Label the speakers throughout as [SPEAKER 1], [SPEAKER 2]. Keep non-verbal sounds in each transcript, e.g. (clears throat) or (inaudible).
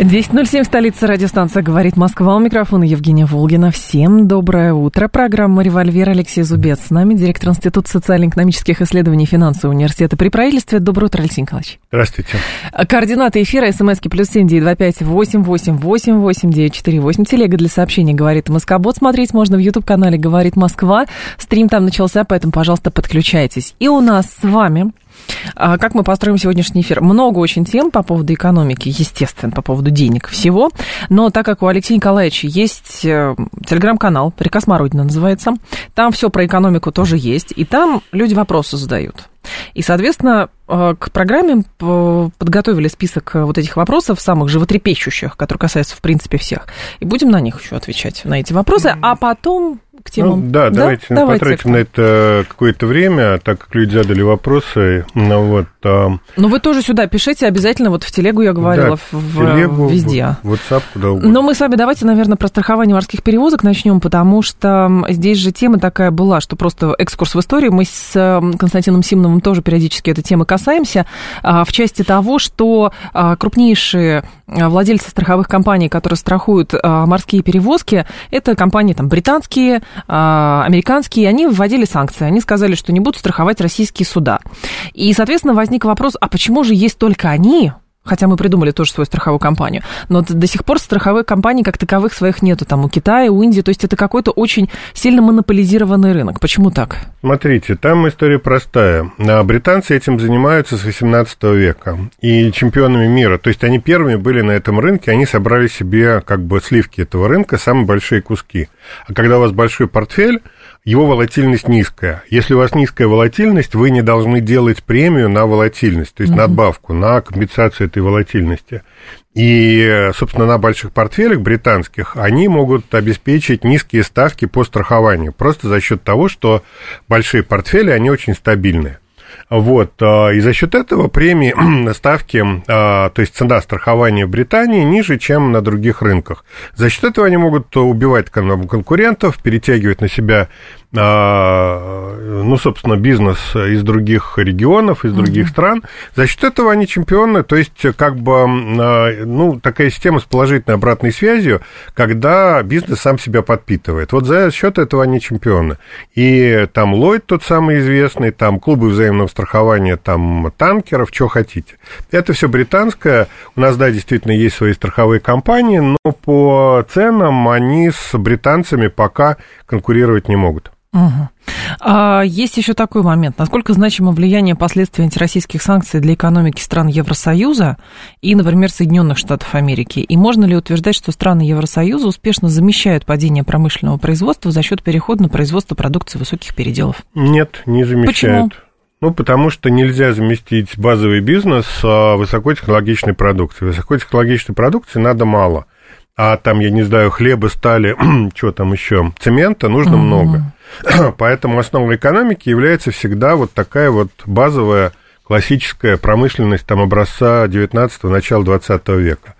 [SPEAKER 1] 10.07, столица радиостанция «Говорит Москва». У микрофона Евгения Волгина. Всем доброе утро. Программа «Револьвер» Алексей Зубец. С нами директор Института социально-экономических исследований финансового университета при правительстве. Доброе утро, Алексей Николаевич.
[SPEAKER 2] Здравствуйте.
[SPEAKER 1] Координаты эфира. СМСки плюс семь девять два пять восемь восемь восемь восемь девять четыре восемь. Телега для сообщений «Говорит Москобот». Смотреть можно в YouTube-канале «Говорит Москва». Стрим там начался, поэтому, пожалуйста, подключайтесь. И у нас с вами а как мы построим сегодняшний эфир? Много очень тем по поводу экономики, естественно, по поводу денег всего. Но так как у Алексея Николаевича есть э, телеграм-канал, «Река Смородина» называется, там все про экономику тоже есть, и там люди вопросы задают. И, соответственно, э, к программе подготовили список вот этих вопросов, самых животрепещущих, которые касаются, в принципе, всех. И будем на них еще отвечать, на эти вопросы. А потом к темам.
[SPEAKER 2] Ну, да, да, давайте, давайте потратим на это какое-то время, так как люди задали вопросы. Ну, вот, а...
[SPEAKER 1] Но вы тоже сюда пишите обязательно, вот в телегу я говорила, да, в, телегу, везде.
[SPEAKER 2] В WhatsApp, куда угодно.
[SPEAKER 1] Но мы с вами давайте, наверное, про страхование морских перевозок начнем, потому что здесь же тема такая была, что просто экскурс в историю. Мы с Константином Симоновым тоже периодически этой темы касаемся, а, в части того, что а, крупнейшие владельцы страховых компаний, которые страхуют морские перевозки, это компании там британские, а, американские, они вводили санкции. Они сказали, что не будут страховать российские суда. И, соответственно, возник вопрос, а почему же есть только они, Хотя мы придумали тоже свою страховую компанию. Но до сих пор страховых компаний как таковых своих нету. Там у Китая, у Индии. То есть это какой-то очень сильно монополизированный рынок. Почему так?
[SPEAKER 2] Смотрите, там история простая. А британцы этим занимаются с 18 века. И чемпионами мира. То есть они первыми были на этом рынке. Они собрали себе как бы сливки этого рынка, самые большие куски. А когда у вас большой портфель, его волатильность низкая. Если у вас низкая волатильность, вы не должны делать премию на волатильность, то есть mm-hmm. надбавку на компенсацию этой волатильности. И, собственно, на больших портфелях британских они могут обеспечить низкие ставки по страхованию, просто за счет того, что большие портфели, они очень стабильные. Вот, а, и за счет этого премии (clears throat) ставки, а, то есть цена страхования в Британии ниже, чем на других рынках. За счет этого они могут убивать конкурентов, перетягивать на себя ну, собственно, бизнес из других регионов, из других mm-hmm. стран. За счет этого они чемпионы, то есть, как бы, ну, такая система с положительной обратной связью, когда бизнес сам себя подпитывает. Вот за счет этого они чемпионы. И там Ллойд тот самый известный, там клубы взаимного страхования, там танкеров, что хотите. Это все британское. У нас, да, действительно есть свои страховые компании, но по ценам они с британцами пока конкурировать не могут.
[SPEAKER 1] Угу. А есть еще такой момент. Насколько значимо влияние последствий антироссийских санкций для экономики стран Евросоюза и, например, Соединенных Штатов Америки? И можно ли утверждать, что страны Евросоюза успешно замещают падение промышленного производства за счет перехода на производство продукции высоких переделов?
[SPEAKER 2] Нет, не замещают. Почему? Ну, потому что нельзя заместить базовый бизнес высокотехнологичной продукцией. Высокотехнологичной продукции надо мало. А там, я не знаю, хлеба, стали, (clears throat) что там еще, цемента нужно mm-hmm. много. (clears throat) Поэтому основой экономики является всегда вот такая вот базовая классическая промышленность там образца 19-го, начала 20 века.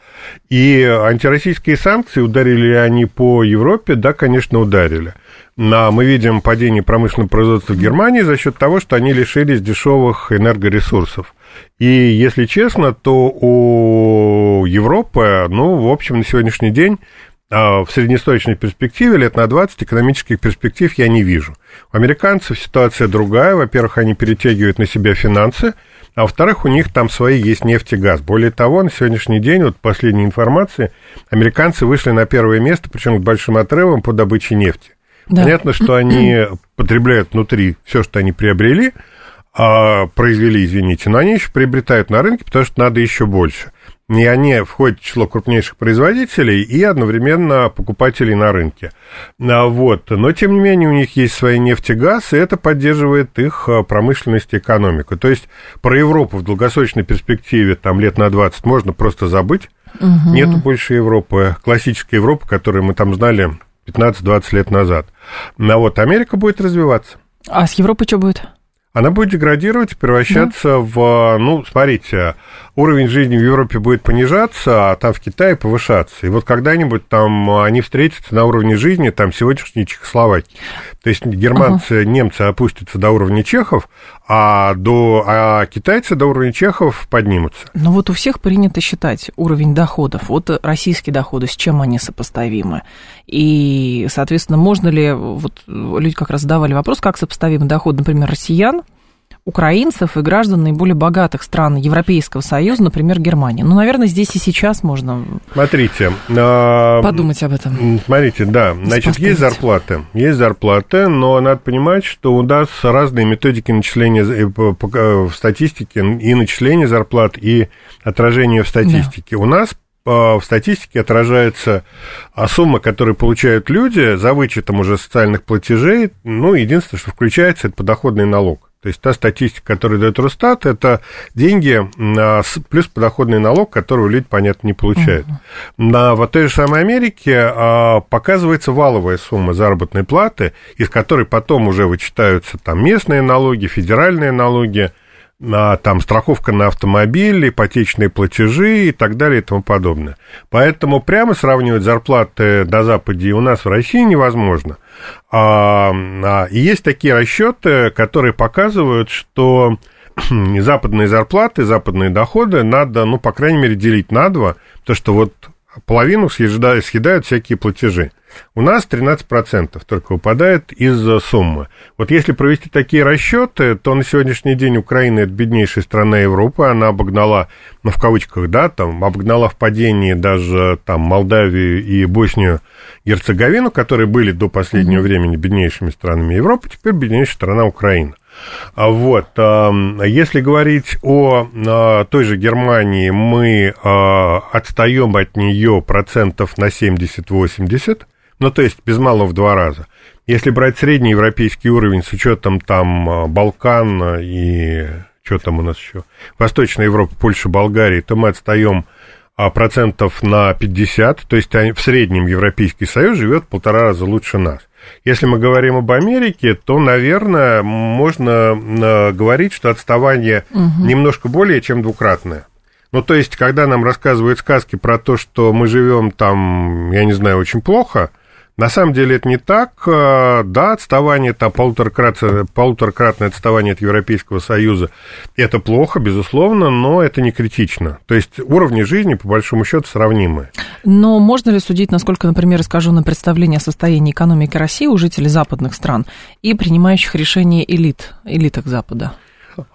[SPEAKER 2] И антироссийские санкции, ударили ли они по Европе? Да, конечно, ударили. Но мы видим падение промышленного производства в Германии за счет того, что они лишились дешевых энергоресурсов. И, если честно, то у Европы, ну, в общем, на сегодняшний день в среднесрочной перспективе, лет на 20, экономических перспектив я не вижу. У американцев ситуация другая. Во-первых, они перетягивают на себя финансы, а во-вторых, у них там свои есть нефть и газ. Более того, на сегодняшний день, вот последней информации, американцы вышли на первое место, причем с большим отрывом по добыче нефти. Да. Понятно, что они (clears throat) потребляют внутри все, что они приобрели, а, произвели, извините, но они еще приобретают на рынке, потому что надо еще больше и они входят в число крупнейших производителей и одновременно покупателей на рынке. А, вот. Но, тем не менее, у них есть свои нефть и газ, и это поддерживает их а, промышленность и экономику. То есть про Европу в долгосрочной перспективе, там лет на 20, можно просто забыть. Угу. Нету больше Европы, классической Европы, которую мы там знали 15-20 лет назад. А вот Америка будет развиваться.
[SPEAKER 1] А с Европой что будет?
[SPEAKER 2] она будет деградировать превращаться да. в, ну, смотрите, уровень жизни в Европе будет понижаться, а там в Китае повышаться. И вот когда-нибудь там они встретятся на уровне жизни там сегодняшней Чехословакии. То есть германцы, ага. немцы опустятся до уровня чехов, а, до, а китайцы до уровня чехов поднимутся.
[SPEAKER 1] Но вот у всех принято считать уровень доходов. Вот российские доходы, с чем они сопоставимы? И, соответственно, можно ли, вот люди как раз задавали вопрос, как сопоставимы доход, например, россиян украинцев и граждан наиболее богатых стран Европейского Союза, например, Германии. Ну, наверное, здесь и сейчас можно
[SPEAKER 2] смотрите,
[SPEAKER 1] подумать об этом.
[SPEAKER 2] Смотрите, да, значит, есть зарплаты, есть зарплаты, но надо понимать, что у нас разные методики начисления э, в статистике и начисления зарплат, и отражения в статистике. Да. У нас в статистике отражается а, сумма, которую получают люди за вычетом уже социальных платежей. Ну, единственное, что включается, это подоходный налог. То есть та статистика, которую дает Росстат, это деньги а, плюс подоходный налог, который люди, понятно, не получают. Uh-huh. На вот той же самой Америке а, показывается валовая сумма заработной платы, из которой потом уже вычитаются там местные налоги, федеральные налоги, на, там, страховка на автомобиль, ипотечные платежи и так далее и тому подобное. Поэтому прямо сравнивать зарплаты на Западе и у нас в России невозможно. А, а, и есть такие расчеты, которые показывают, что (clears throat) западные зарплаты, западные доходы надо, ну, по крайней мере, делить на два, потому что вот половину съедают, съедают всякие платежи. У нас 13% только выпадает из суммы. Вот если провести такие расчеты, то на сегодняшний день Украина это беднейшая страна Европы, она обогнала, ну, в кавычках, да, там, обогнала в падении даже там Молдавию и Боснию Герцеговину, которые были до последнего mm-hmm. времени беднейшими странами Европы, теперь беднейшая страна Украина. А вот, если говорить о той же Германии, мы а, отстаем от нее процентов на 70-80, ну, то есть без малого в два раза. Если брать средний европейский уровень с учетом там а, Балкан и что там у нас еще, Восточная Европа, Польша, Болгария, то мы отстаем процентов на 50, то есть в среднем Европейский Союз живет полтора раза лучше нас. Если мы говорим об Америке, то, наверное, можно э, говорить, что отставание угу. немножко более чем двукратное. Ну, то есть, когда нам рассказывают сказки про то, что мы живем там, я не знаю, очень плохо, на самом деле это не так. Э, да, отставание, это полуторакратное, полуторакратное отставание от Европейского Союза, это плохо, безусловно, но это не критично. То есть уровни жизни, по большому счету, сравнимы.
[SPEAKER 1] Но можно ли судить, насколько, например, искажено представление о состоянии экономики России у жителей западных стран и принимающих решения элит, элиток Запада?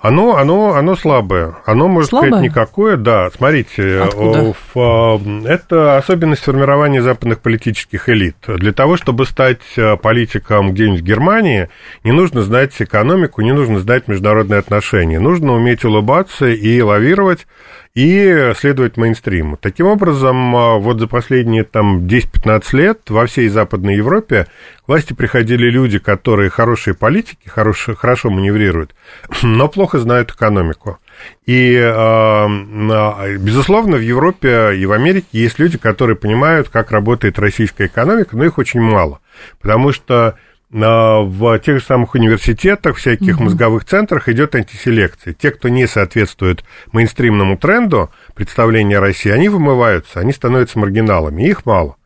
[SPEAKER 2] Оно, оно, оно слабое. Оно, может слабое? сказать, никакое. Да, смотрите,
[SPEAKER 1] Откуда?
[SPEAKER 2] В, это особенность формирования западных политических элит. Для того, чтобы стать э, политиком где-нибудь в Германии, не нужно знать экономику, не нужно знать международные отношения. Нужно уметь улыбаться и лавировать и следовать мейнстриму. Таким образом, а, вот за последние там 10-15 лет во всей Западной Европе к власти приходили люди, которые хорошие политики, хорошие, хорошо маневрируют, (clears throat) но плохо знают экономику. И, а, безусловно, в Европе и в Америке есть люди, которые понимают, как работает российская экономика, но их очень мало. Потому что в тех же самых университетах, всяких угу. мозговых центрах идет антиселекция. Те, кто не соответствует мейнстримному тренду представления России, они вымываются, они становятся маргиналами, их мало.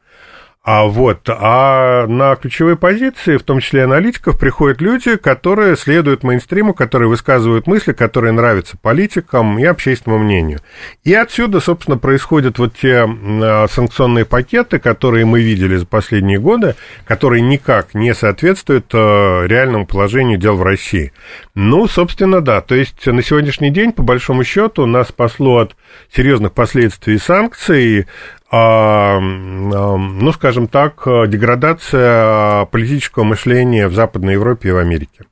[SPEAKER 2] А вот, а на ключевые позиции, в том числе аналитиков, приходят люди, которые следуют мейнстриму, которые высказывают мысли, которые нравятся политикам и общественному мнению. И отсюда, собственно, происходят вот те а, санкционные пакеты, которые мы видели за последние годы, которые никак не соответствуют а, реальному положению дел в России. Ну, собственно, да. То есть на сегодняшний день, по большому счету, нас спасло от серьезных последствий санкций ну, скажем так, деградация политического мышления в Западной Европе и в Америке.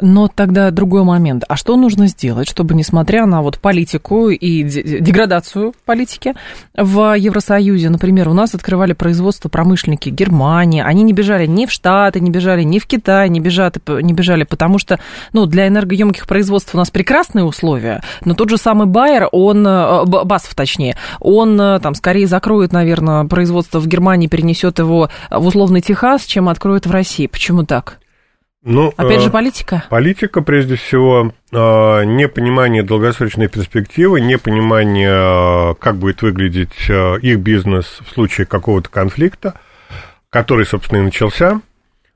[SPEAKER 1] Но тогда другой момент. А что нужно сделать, чтобы, несмотря на вот политику и деградацию политики в Евросоюзе, например, у нас открывали производство промышленники Германии, они не бежали ни в Штаты, не бежали ни в Китай, не бежали, не бежали потому что ну, для энергоемких производств у нас прекрасные условия, но тот же самый Байер, он, э, Басов точнее, он э, там скорее закроет, наверное, производство в Германии, перенесет его в условный Техас, чем откроет в России. Почему так? Ну, Опять же, политика?
[SPEAKER 2] Политика, прежде всего, непонимание долгосрочной перспективы, непонимание, как будет выглядеть их бизнес в случае какого-то конфликта, который, собственно, и начался.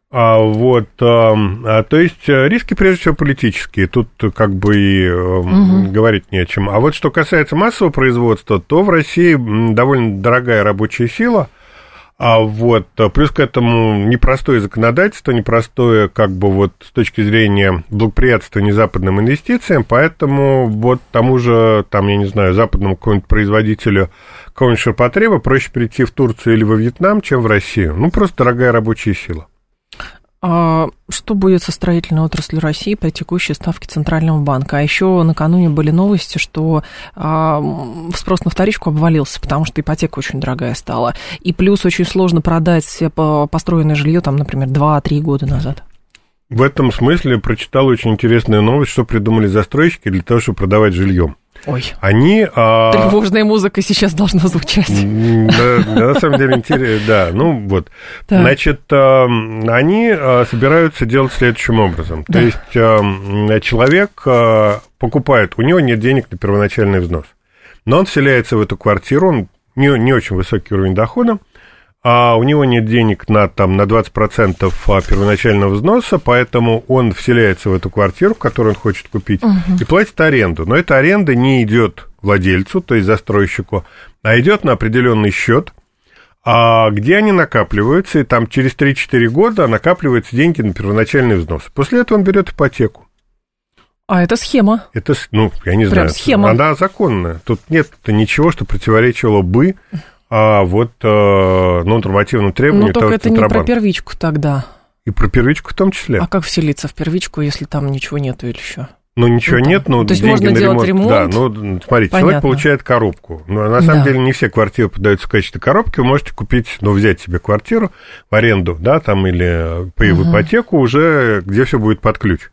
[SPEAKER 2] А, вот, а, то есть э, риски прежде всего политические, тут как бы и угу. говорить не о чем. А вот что касается массового производства, то в России довольно дорогая рабочая сила, а вот плюс к этому непростое законодательство, непростое как бы вот с точки зрения благоприятствования западным инвестициям, поэтому вот тому же, там, я не знаю, западному какому-нибудь производителю какого-нибудь ширпотреба проще прийти в Турцию или во Вьетнам, чем в Россию. Ну, просто дорогая рабочая сила.
[SPEAKER 1] А что будет со строительной отраслью России при текущей ставке Центрального банка? А еще накануне были новости, что а, спрос на вторичку обвалился, потому что ипотека очень дорогая стала. И плюс очень сложно продать построенное жилье, там, например, 2-3 года назад.
[SPEAKER 2] В этом смысле прочитал очень интересную новость, что придумали застройщики для того, чтобы продавать жильем.
[SPEAKER 1] Ой.
[SPEAKER 2] Они...
[SPEAKER 1] А... Тревожная музыка сейчас должна звучать.
[SPEAKER 2] Да, на самом деле интересно, да. Ну вот. Так. Значит, а, они а, собираются делать следующим образом. Да. То есть а, человек покупает, у него нет денег на первоначальный взнос. Но он вселяется в эту квартиру, он не, не очень высокий уровень дохода, а у него нет денег на, там, на 20% первоначального взноса, поэтому он вселяется в эту квартиру, которую он хочет купить, угу. и платит аренду. Но эта аренда не идет владельцу, то есть застройщику, а идет на определенный счет, а где они накапливаются, и там через 3-4 года накапливаются деньги на первоначальный взнос. После этого он берет ипотеку.
[SPEAKER 1] А это схема.
[SPEAKER 2] Это, ну, я не Прям знаю.
[SPEAKER 1] схема.
[SPEAKER 2] Она законная. Тут нет ничего, что противоречило бы а вот э, ну, нормативным требованиям.
[SPEAKER 1] Ну, только это не про первичку тогда.
[SPEAKER 2] И про первичку в том числе.
[SPEAKER 1] А как вселиться в первичку, если там ничего нету или еще?
[SPEAKER 2] Ну, ничего ну, нет, но
[SPEAKER 1] То есть можно на делать ремонт?
[SPEAKER 2] Да, ну, смотрите, Понятно. человек получает коробку. Но на самом да. деле не все квартиры подаются в качестве коробки. Вы можете купить, ну, взять себе квартиру в аренду, да, там, или по угу. ипотеку уже, где все будет под ключ.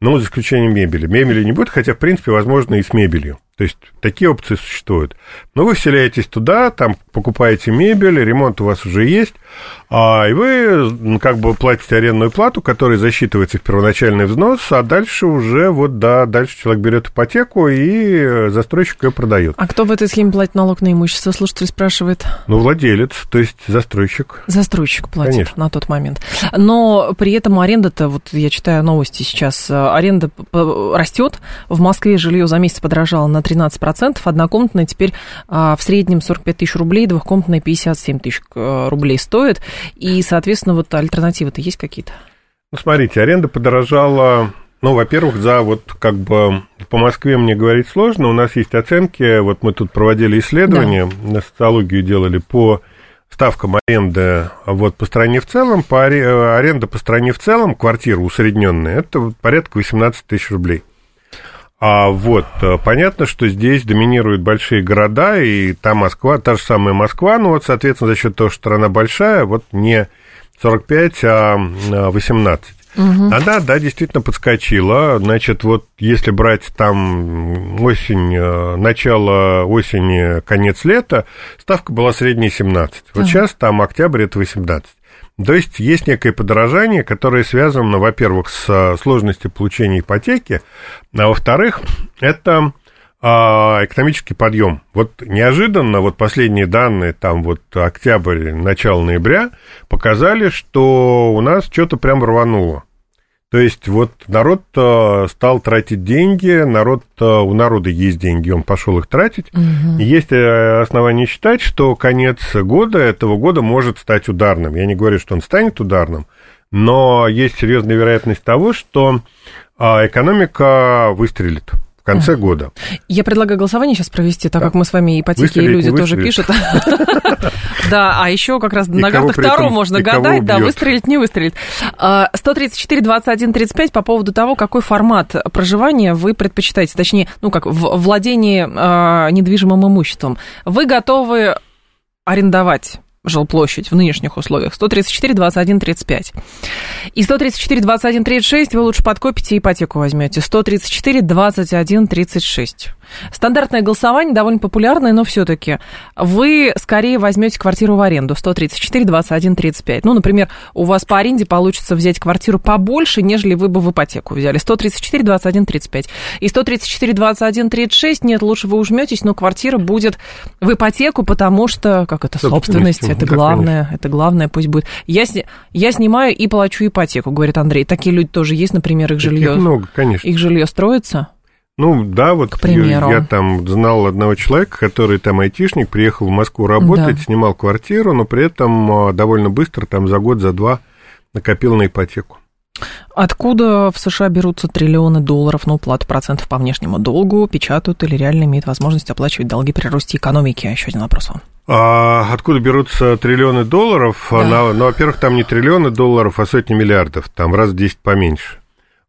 [SPEAKER 2] Ну, за исключением мебели. Мебели не будет, хотя, в принципе, возможно, и с мебелью. То есть такие опции существуют. Но вы вселяетесь туда, там покупаете мебель, ремонт у вас уже есть, а, и вы как бы платите арендную плату, которая засчитывается в первоначальный взнос, а дальше уже вот, да, дальше человек берет ипотеку и застройщик ее продает.
[SPEAKER 1] А кто в этой схеме платит налог на имущество, слушатель спрашивает?
[SPEAKER 2] Ну, владелец, то есть застройщик.
[SPEAKER 1] Застройщик платит Конечно. на тот момент. Но при этом аренда-то, вот я читаю новости сейчас, аренда растет, в Москве жилье за месяц подорожало на 13%, однокомнатная теперь а, в среднем 45 тысяч рублей, двухкомнатная 57 тысяч э, рублей стоит. И, соответственно, вот альтернативы-то есть какие-то?
[SPEAKER 2] Ну, смотрите, аренда подорожала ну, во-первых, за вот как бы по Москве мне говорить сложно. У нас есть оценки. Вот мы тут проводили исследования, да. на социологию делали по ставкам аренды вот по стране в целом. По аренда по стране в целом, квартира усредненная, это порядка 18 тысяч рублей. А вот э, понятно, что здесь доминируют большие города, и та Москва, та же самая Москва, ну вот, соответственно, за счет того, что страна большая, вот не 45, а 18. Угу. Она, да, действительно подскочила. Значит, вот если брать там осень, э, начало осени, конец лета, ставка была средняя 17. Вот угу. сейчас там октябрь это 18. То есть есть некое подорожание, которое связано, во-первых, с э, сложностью получения ипотеки, а во-вторых, это а, экономический подъем. Вот неожиданно, вот последние данные, там вот октябрь, начало ноября, показали, что у нас что-то прям рвануло. То есть вот народ э, стал тратить деньги, народ, э, у народа есть деньги, он пошел их тратить. Угу. Есть э, основания считать, что конец года, этого года может стать ударным. Я не говорю, что он станет ударным, но есть серьезная вероятность того, что экономика выстрелит в конце года.
[SPEAKER 1] Я предлагаю голосование сейчас провести, так да. как мы с вами ипотеки и люди тоже пишут. (laughs) Да, а еще как раз на ногах втором можно гадать, да, выстрелить, не выстрелить. 134, 21, 35 по поводу того, какой формат проживания вы предпочитаете, точнее, ну как, владение а, недвижимым имуществом. Вы готовы арендовать жилплощадь в нынешних условиях. 134, 21, 35. И 134, 21, 36 вы лучше подкопите и ипотеку возьмете. 134, 21, 36. Стандартное голосование довольно популярное, но все-таки вы скорее возьмете квартиру в аренду 134, 21, 35. Ну, например, у вас по аренде получится взять квартиру побольше, нежели вы бы в ипотеку взяли. 134, 21, 35. И 134, 21, 36, нет, лучше вы ужметесь, но квартира будет в ипотеку, потому что, как это, собственность, это главное, это главное пусть будет. Я, я снимаю и плачу ипотеку, говорит Андрей. Такие люди тоже есть, например, их жилье. Их
[SPEAKER 2] много, конечно.
[SPEAKER 1] Их жилье строится.
[SPEAKER 2] Ну, да, вот К Я, я там знал одного человека, который там айтишник, приехал в Москву работать, да. снимал квартиру, но при этом а, довольно быстро, там за год, за два накопил на ипотеку.
[SPEAKER 1] Откуда в США берутся триллионы долларов на уплату процентов по внешнему долгу, печатают или реально имеют возможность оплачивать долги при росте экономики? Еще один вопрос вам.
[SPEAKER 2] А откуда берутся триллионы долларов? Да. Ну, во-первых, там не триллионы долларов, а сотни миллиардов, там раз в 10 поменьше.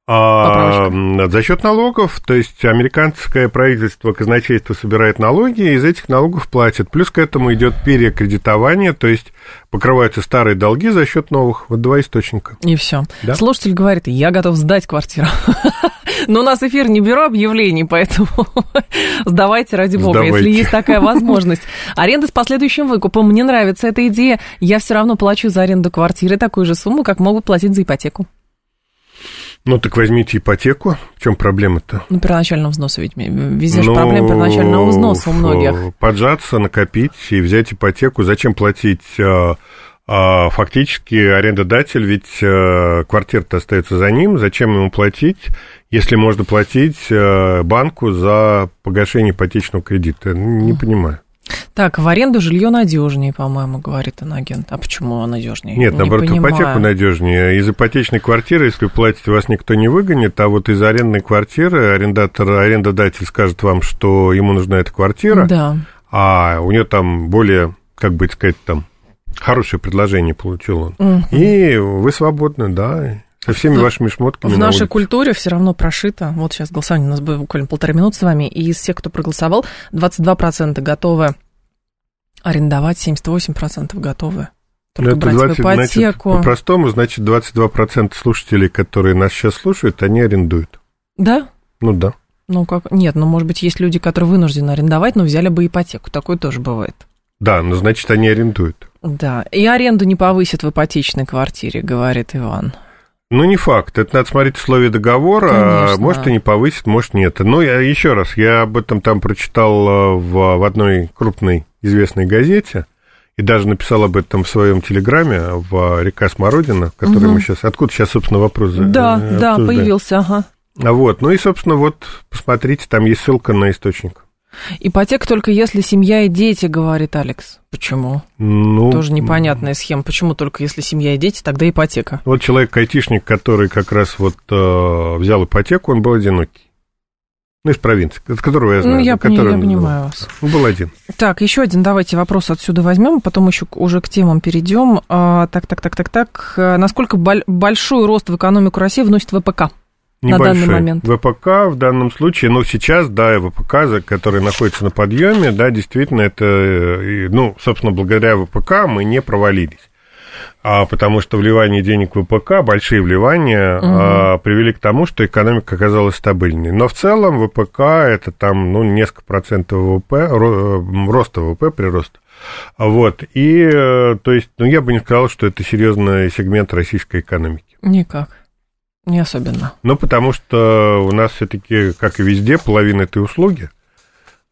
[SPEAKER 2] А, за счет налогов, то есть американское правительство, казначейство собирает налоги, и из этих налогов платят. Плюс к этому идет перекредитование, то есть покрываются старые долги за счет новых. Вот два источника.
[SPEAKER 1] И все. Да? Слушатель говорит, я готов сдать квартиру. (laughs) Но у нас эфир не беру объявлений, поэтому (laughs) сдавайте ради бога, Сдавайте. если есть такая (laughs) возможность. Аренда с последующим выкупом. Мне нравится эта идея. Я все равно плачу за аренду квартиры такую же сумму, как могут платить за ипотеку.
[SPEAKER 2] Ну, так возьмите ипотеку. В чем проблема-то?
[SPEAKER 1] Ну, первоначального взноса ведь. Везде ну, же проблема первоначального взноса у многих.
[SPEAKER 2] Поджаться, накопить и взять ипотеку. Зачем платить? А, а, фактически арендодатель, ведь а, квартира-то остается за ним. Зачем ему платить, если можно платить банку за погашение ипотечного кредита? Не понимаю.
[SPEAKER 1] Так, в аренду жилье надежнее, по-моему, говорит агент. А почему надежнее?
[SPEAKER 2] Нет, не наоборот, понимаю. ипотеку надежнее. Из ипотечной квартиры, если вы платите, вас никто не выгонит, а вот из арендной квартиры арендатор, арендодатель скажет вам, что ему нужна эта квартира,
[SPEAKER 1] да.
[SPEAKER 2] а у нее там более, как бы сказать, там хорошее предложение получил он. Угу. И вы свободны, да, со всеми вашими шмотками.
[SPEAKER 1] В нашей культуре все равно прошито. Вот сейчас голосование у нас было буквально полторы минуты с вами. И из всех, кто проголосовал, 22% готовы арендовать, 78% готовы. Только
[SPEAKER 2] это брать 20, в ипотеку. Значит, по-простому, значит, 22% слушателей, которые нас сейчас слушают, они арендуют.
[SPEAKER 1] Да?
[SPEAKER 2] Ну да.
[SPEAKER 1] Ну как? Нет, ну может быть есть люди, которые вынуждены арендовать, но взяли бы ипотеку. Такое тоже бывает.
[SPEAKER 2] Да, но значит они арендуют.
[SPEAKER 1] Да, и аренду не повысят в ипотечной квартире, говорит Иван.
[SPEAKER 2] Ну, не факт. Это надо смотреть условия договора. Конечно. Может, и не повысит, может, нет. Но я еще раз, я об этом там прочитал э, в, в одной крупной известной газете и даже написал об этом в своем телеграме в «Река Смородина», который угу. мы сейчас... Откуда сейчас, собственно, вопрос
[SPEAKER 1] Да, обсуждаем. да, появился, ага.
[SPEAKER 2] А вот, ну и, собственно, вот, посмотрите, там есть ссылка на источник.
[SPEAKER 1] Ипотека только если семья и дети, говорит Алекс. Почему? Ну, Тоже непонятная схема. Почему только если семья и дети, тогда ипотека?
[SPEAKER 2] Вот человек-айтишник, который как раз вот э, взял ипотеку, он был одинокий. Ну, из провинции, от которого я знаю. Ну,
[SPEAKER 1] я, который, я понимаю вас.
[SPEAKER 2] Ну, был один.
[SPEAKER 1] Так, еще один давайте вопрос отсюда возьмем, потом еще уже к темам перейдем. А, так, так, так, так, так. Насколько большой рост в экономику России вносит ВПК?
[SPEAKER 2] Небольшой. На данный момент. ВПК в данном случае, ну, сейчас, да, ВПК, который находится на подъеме, да, действительно, это, ну, собственно, благодаря ВПК мы не провалились. А потому что вливание денег в ВПК, большие вливания, угу. а, привели к тому, что экономика оказалась стабильной. Но в целом ВПК это там, ну, несколько процентов ВВП, роста ВВП, прироста. Вот, и, э, то есть, ну, я бы не сказал, что это серьезный сегмент российской экономики.
[SPEAKER 1] Никак. Не особенно.
[SPEAKER 2] Ну, потому что у нас все-таки, как и везде, половина этой услуги,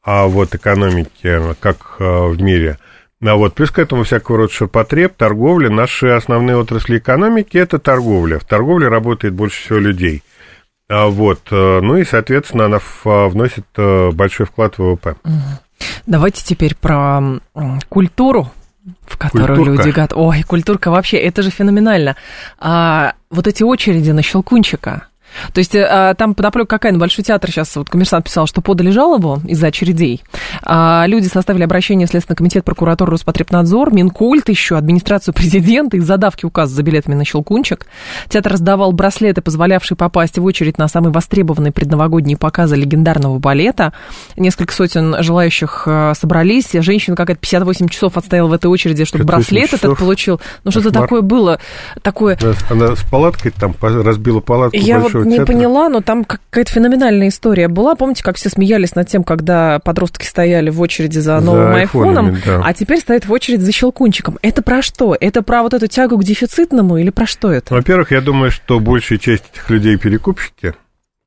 [SPEAKER 2] а вот экономики, как э, в мире. А вот плюс к этому всякого рода ширпотреб, торговля. Наши основные отрасли экономики – это торговля. В торговле работает больше всего людей. А вот, э, ну и, соответственно, она вносит э, большой вклад в ВВП.
[SPEAKER 1] Давайте теперь про культуру в которую культурка. люди готовы. Ой, культурка вообще, это же феноменально. А, вот эти очереди на Щелкунчика. То есть а, там подоплека какая? На Большой театр сейчас вот коммерсант писал, что подали жалобу из-за очередей. А, люди составили обращение в Следственный комитет, прокуратуру, Роспотребнадзор, Минкульт еще, администрацию президента из-за давки указа за билетами на Щелкунчик. Театр раздавал браслеты, позволявшие попасть в очередь на самые востребованные предновогодние показы легендарного балета. Несколько сотен желающих собрались. Женщина какая-то 58 часов отстояла в этой очереди, чтобы браслет часов. этот получил. Ну, что-то такое было. Такое...
[SPEAKER 2] Она с палаткой там разбила палатку
[SPEAKER 1] Я не театра. поняла, но там какая-то феноменальная история была. Помните, как все смеялись над тем, когда подростки стояли в очереди за новым за айфоном, да. а теперь стоят в очередь за щелкунчиком. Это про что? Это про вот эту тягу к дефицитному или про что это?
[SPEAKER 2] Во-первых, я думаю, что большая часть этих людей перекупщики.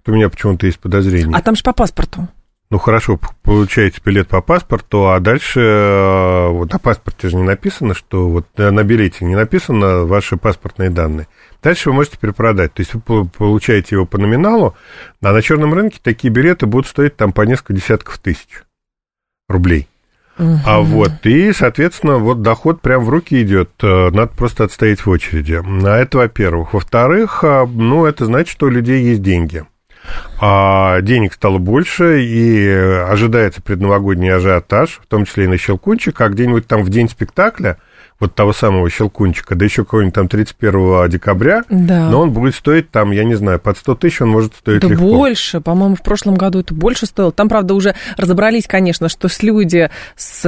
[SPEAKER 2] У меня почему-то есть подозрение.
[SPEAKER 1] А там же по паспорту.
[SPEAKER 2] Ну хорошо, получаете билет по паспорту, а дальше э, вот на паспорте же не написано, что вот э, на билете не написано ваши паспортные данные. Дальше вы можете перепродать. То есть вы получаете его по номиналу, а на черном рынке такие билеты будут стоить там по несколько десятков тысяч рублей. Угу. А вот, и, соответственно, вот доход прям в руки идет, э, надо просто отстоять в очереди. А это, во-первых. Во-вторых, ну, это значит, что у людей есть деньги а денег стало больше, и ожидается предновогодний ажиотаж, в том числе и на Щелкунчик, а где-нибудь там в день спектакля вот того самого Щелкунчика, да еще какого-нибудь там 31 декабря, да. но он будет стоить там, я не знаю, под 100 тысяч он может стоить
[SPEAKER 1] это
[SPEAKER 2] легко.
[SPEAKER 1] больше, по-моему, в прошлом году это больше стоило. Там, правда, уже разобрались, конечно, что с люди с,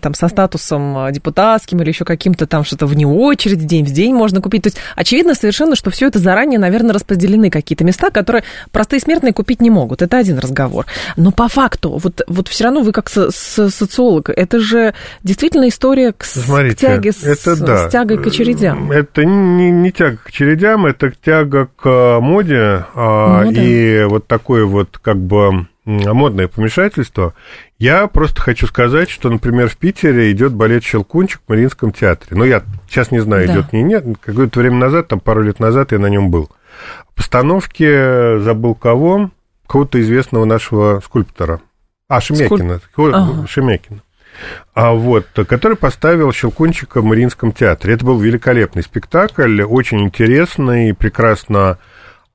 [SPEAKER 1] там, со статусом депутатским или еще каким-то там что-то вне очереди, день в день можно купить. То есть очевидно совершенно, что все это заранее, наверное, распределены какие-то места, которые простые смертные купить не могут. Это один разговор. Но по факту, вот, вот все равно вы как со, со социолог, это же действительно история к... Смотри, Смотрите, тяге с, это, да, с тягой к очередям.
[SPEAKER 2] Это не, не тяга к очередям, это тяга к а, моде а, ну, да. и вот такое вот как бы модное помешательство. Я просто хочу сказать, что, например, в Питере идет балет «Щелкунчик» в Мариинском театре. Ну, я сейчас не знаю, да. идет не нет. Какое-то время назад, там пару лет назад я на нем был. Постановки забыл кого? Кого-то известного нашего скульптора. А, Шемякина. Скульп... Ага. Шемякина а вот, который поставил Щелкунчика в Мариинском театре. Это был великолепный спектакль, очень интересный, прекрасно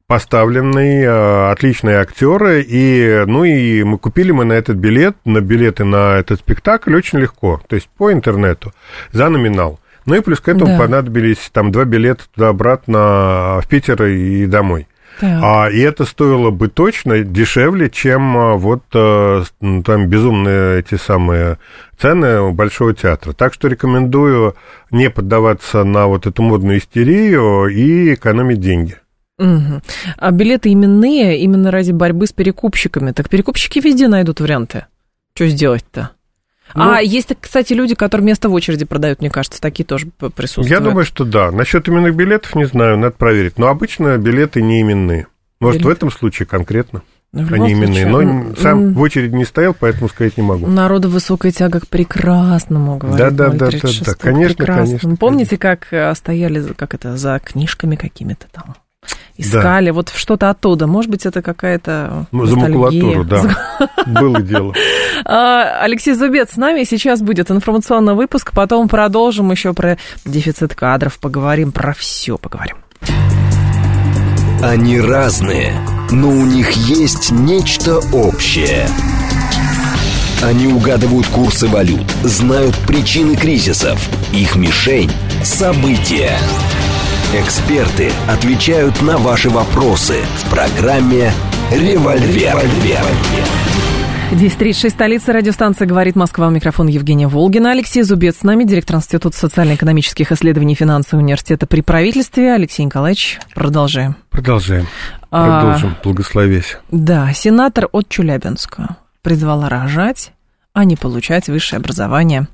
[SPEAKER 2] поставленный, э, отличные актеры, и, ну и мы купили мы на этот билет, на билеты на этот спектакль очень легко, то есть по интернету, за номинал. Ну и плюс к этому да. понадобились там два билета туда-обратно в Питер и домой. А, и это стоило бы точно дешевле, чем а, вот а, там безумные эти самые цены у Большого театра. Так что рекомендую не поддаваться на вот эту модную истерию и экономить деньги.
[SPEAKER 1] Угу. А билеты именные именно ради борьбы с перекупщиками. Так перекупщики везде найдут варианты. Что сделать-то? Ну, а есть, кстати, люди, которые место в очереди продают, мне кажется, такие тоже присутствуют.
[SPEAKER 2] Я думаю, что да. Насчет именных билетов не знаю, надо проверить. Но обычно билеты не именные. Может, Билет. в этом случае конкретно. Ну, Они именные. Но сам в очереди не стоял, поэтому сказать не могу. У
[SPEAKER 1] народа высокая тяга к прекрасному, говорит
[SPEAKER 2] Да, да, да, да, да, конечно, конечно.
[SPEAKER 1] Помните, как э, стояли, как это, за книжками какими-то там? Искали, да. вот что-то оттуда. Может быть, это какая-то
[SPEAKER 2] ну, За макулатуру, да. (laughs) Было дело.
[SPEAKER 1] А, Алексей Зубец с нами. Сейчас будет информационный выпуск. Потом продолжим еще про дефицит кадров. Поговорим про все, поговорим.
[SPEAKER 3] Они разные, но у них есть нечто общее. Они угадывают курсы валют, знают причины кризисов. Их мишень – события. Эксперты отвечают на ваши вопросы в программе «Револьвер».
[SPEAKER 1] 10.36, столица радиостанция «Говорит Москва». У микрофона Евгения Волгина. Алексей Зубец с нами, директор Института социально-экономических исследований и финансового университета при правительстве. Алексей Николаевич, продолжаем.
[SPEAKER 2] Продолжаем. Продолжим. А, Благословись.
[SPEAKER 1] Да, сенатор от Челябинска призвала рожать а не получать высшее образование.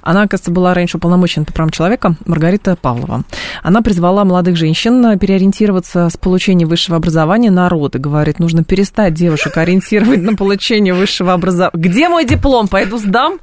[SPEAKER 1] Она, оказывается, была раньше уполномочена по правам человека, Маргарита Павлова. Она призвала молодых женщин переориентироваться с получения высшего образования на роды. Говорит, нужно перестать девушек ориентировать на получение высшего образования. Где мой диплом? Пойду сдам?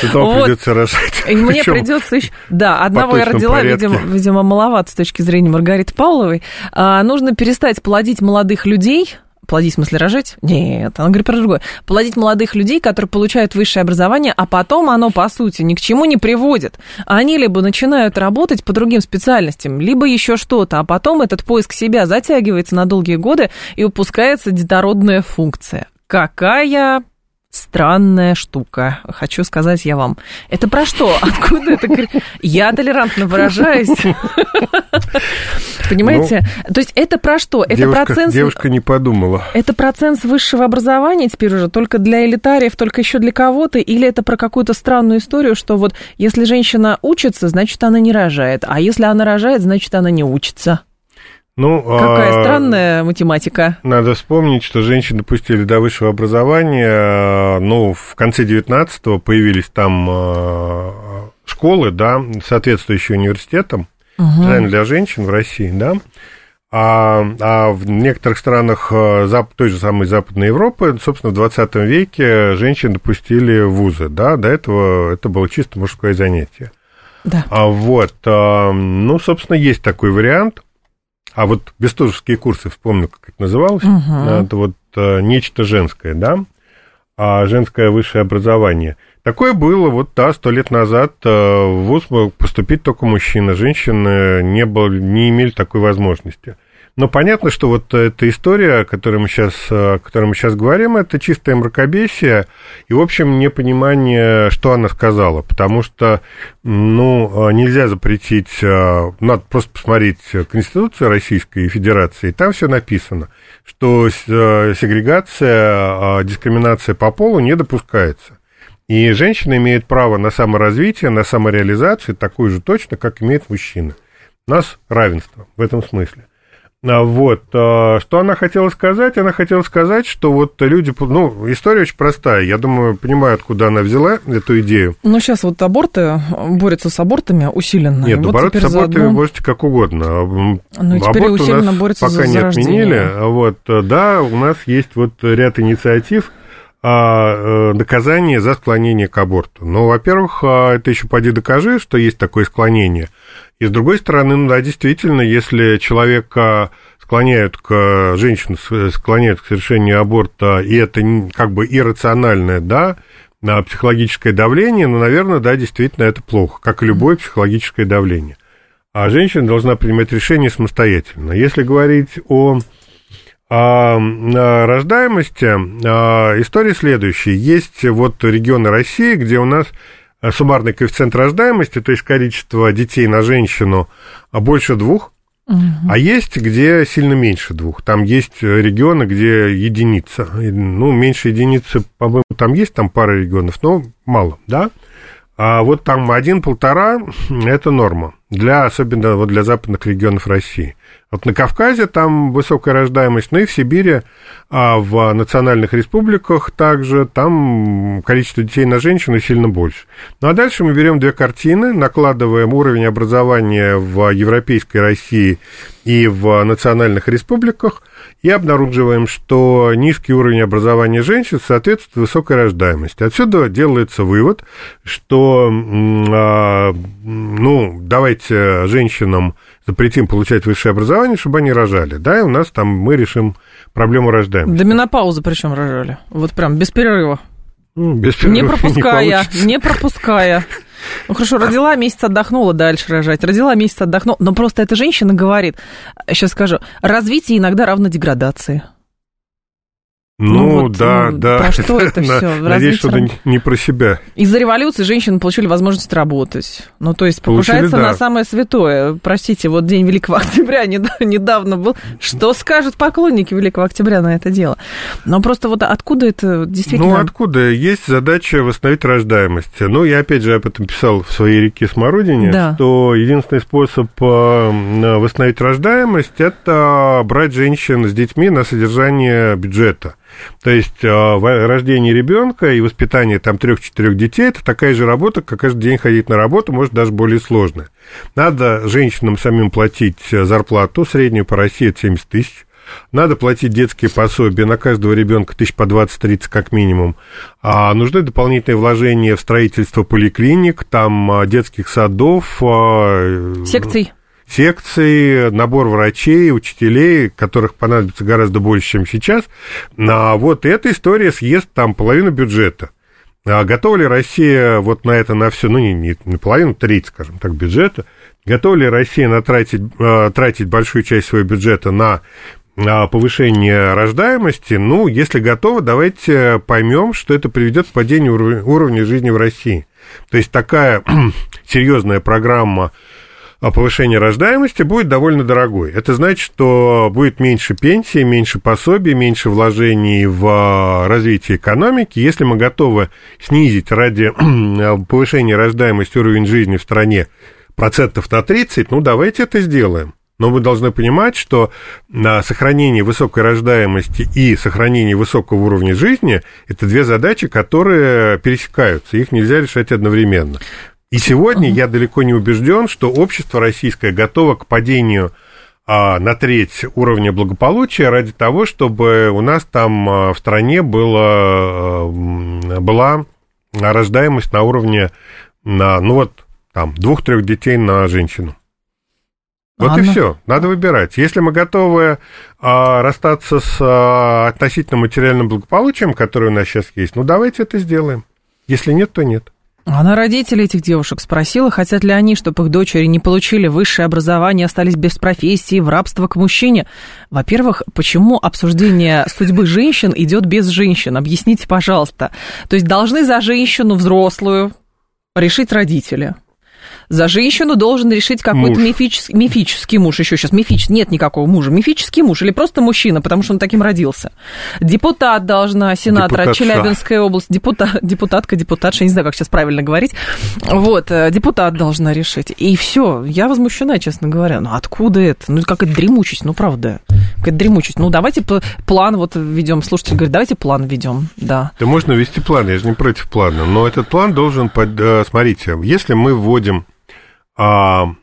[SPEAKER 2] Потом придется рожать.
[SPEAKER 1] И мне придется еще... Да, одного я родила, видимо, видимо, маловато с точки зрения Маргариты Павловой. А, нужно перестать плодить молодых людей, Плодить, в смысле, рожать? Нет, она говорит про другое. Плодить молодых людей, которые получают высшее образование, а потом оно, по сути, ни к чему не приводит. Они либо начинают работать по другим специальностям, либо еще что-то, а потом этот поиск себя затягивается на долгие годы и упускается детородная функция. Какая странная штука, хочу сказать я вам. Это про что? Откуда это? Я толерантно выражаюсь. Понимаете? Ну, То есть это про что? Это
[SPEAKER 2] процент... Девушка не подумала.
[SPEAKER 1] Это процент высшего образования теперь уже только для элитариев, только еще для кого-то? Или это про какую-то странную историю, что вот если женщина учится, значит, она не рожает, а если она рожает, значит, она не учится? Ну, Какая а, странная математика.
[SPEAKER 2] Надо вспомнить, что женщин допустили до высшего образования, ну, в конце 19-го появились там а, школы, да, соответствующие университетам, угу. для женщин в России, да, а, а в некоторых странах а, зап, той же самой Западной Европы, собственно, в 20 веке женщин допустили в вузы, да, до этого это было чисто мужское занятие. Да. А вот, ну, собственно, есть такой вариант. А вот бестужевские курсы, вспомню, как это называлось, угу. это вот э, нечто женское, да, а женское высшее образование. Такое было вот, да, сто лет назад э, в ВУЗ мог поступить только мужчина, женщины не, было, не имели такой возможности. Но понятно, что вот эта история, о которой мы сейчас, о которой мы сейчас говорим, это чистое мракобесие и, в общем, непонимание, что она сказала, потому что, ну, нельзя запретить, надо просто посмотреть Конституцию Российской Федерации, там все написано, что сегрегация, дискриминация по полу не допускается. И женщина имеет право на саморазвитие, на самореализацию, такую же точно, как имеет мужчина. У нас равенство в этом смысле. А, вот, а, что она хотела сказать? Она хотела сказать, что вот люди, ну, история очень простая, я думаю, понимаю, откуда она взяла эту идею.
[SPEAKER 1] Ну, сейчас вот аборты, борются с абортами усиленно.
[SPEAKER 2] Нет, вот бороться с абортами заодно... можете как угодно.
[SPEAKER 1] Ну, теперь Аборт усиленно борются
[SPEAKER 2] пока
[SPEAKER 1] за
[SPEAKER 2] не отменили. Вот, да, у нас есть вот ряд инициатив, а, э, наказание за склонение к аборту. Ну, во-первых, а, это еще поди докажи, что есть такое склонение – и с другой стороны, ну да, действительно, если человека склоняют к женщину склоняют к совершению аборта, и это как бы иррациональное, да, на психологическое давление, ну, наверное, да, действительно, это плохо, как и любое психологическое давление. А женщина должна принимать решение самостоятельно. Если говорить о, о, о рождаемости, история следующая. Есть вот регионы России, где у нас суммарный коэффициент рождаемости, то есть количество детей на женщину а больше двух, угу. а есть, где сильно меньше двух. Там есть регионы, где единица. Ну, меньше единицы, по-моему, там есть там пара регионов, но мало, да? А вот там один-полтора – это норма, для, особенно вот для западных регионов России. Вот на Кавказе там высокая рождаемость, ну и в Сибири, а в национальных республиках также там количество детей на женщину сильно больше. Ну а дальше мы берем две картины, накладываем уровень образования в европейской России и в национальных республиках и обнаруживаем, что низкий уровень образования женщин соответствует высокой рождаемости. Отсюда делается вывод, что, а, ну, давайте женщинам запретим получать высшее образование, чтобы они рожали, да, и у нас там мы решим проблему рождаемости.
[SPEAKER 1] До менопаузы причем рожали, вот прям без перерыва.
[SPEAKER 2] Ну, без перерыва
[SPEAKER 1] не (laughs) пропуская, не, не пропуская. Ну хорошо, родила, месяц отдохнула, дальше рожать. Родила, месяц отдохнула. Но просто эта женщина говорит, сейчас скажу, развитие иногда равно деградации.
[SPEAKER 2] Ну, ну вот, да, ну, да.
[SPEAKER 1] Про что (laughs) это все?
[SPEAKER 2] Надеюсь, что это не про себя.
[SPEAKER 1] Из-за революции женщины получили возможность работать. Ну, то есть покушается да. на самое святое. Простите, вот День Великого (laughs) Октября недавно был. Что скажут поклонники Великого Октября на это дело? Но просто вот откуда это действительно...
[SPEAKER 2] Ну, откуда? Есть задача восстановить рождаемость. Ну, я опять же об этом писал в своей реке Смородине, да. что единственный способ э, восстановить рождаемость – это брать женщин с детьми на содержание бюджета. То есть э, рождение ребенка и воспитание там трех-четырех детей это такая же работа, как каждый день ходить на работу, может даже более сложная. Надо женщинам самим платить зарплату, среднюю по России это 70 тысяч. Надо платить детские пособия на каждого ребенка тысяч по 20-30 как минимум. А нужны дополнительные вложения в строительство поликлиник, там детских садов.
[SPEAKER 1] Секций
[SPEAKER 2] секции, набор врачей, учителей, которых понадобится гораздо больше, чем сейчас. А вот эта история съест там половину бюджета. А готова ли Россия вот на это, на все, ну, не, не, половину, треть, скажем так, бюджета, готова ли Россия на тратить, э, тратить большую часть своего бюджета на повышение рождаемости, ну, если готова, давайте поймем, что это приведет к падению уровня жизни в России. То есть такая (clears throat) серьезная программа повышения рождаемости будет довольно дорогой. Это значит, что будет меньше пенсии, меньше пособий, меньше вложений в развитие экономики. Если мы готовы снизить ради (clears throat) повышения рождаемости уровень жизни в стране процентов на 30, ну давайте это сделаем. Но мы должны понимать, что на сохранение высокой рождаемости и сохранение высокого уровня жизни – это две задачи, которые пересекаются, их нельзя решать одновременно. И сегодня я далеко не убежден, что общество российское готово к падению а, на треть уровня благополучия ради того, чтобы у нас там а, в стране было, была рождаемость на уровне, на, ну вот, там, двух-трех детей на женщину. Вот Ладно. и все, надо выбирать. Если мы готовы а, расстаться с а, относительно материальным благополучием, которое у нас сейчас есть, ну давайте это сделаем. Если нет, то нет.
[SPEAKER 1] Она родителей этих девушек спросила, хотят ли они, чтобы их дочери не получили высшее образование, остались без профессии, в рабство к мужчине. Во-первых, почему обсуждение судьбы женщин идет без женщин? Объясните, пожалуйста. То есть должны за женщину взрослую решить родители. За женщину должен решить какой-то мифический, мифический муж. Еще сейчас мифический. Нет никакого мужа. Мифический муж или просто мужчина, потому что он таким родился. Депутат должна, сенатор от Челябинской области. Депутат, депутатка, депутатша, не знаю, как сейчас правильно говорить. Вот, э, депутат должна решить. И все. Я возмущена, честно говоря. Ну, откуда это? Ну, какая-то дремучесть, ну, правда. Какая-то дремучесть. Ну, давайте план вот ведем. Слушайте, говорит, давайте план ведем, да.
[SPEAKER 2] Да можно вести план, я же не против плана. Но этот план должен, э, смотрите, если мы вводим а,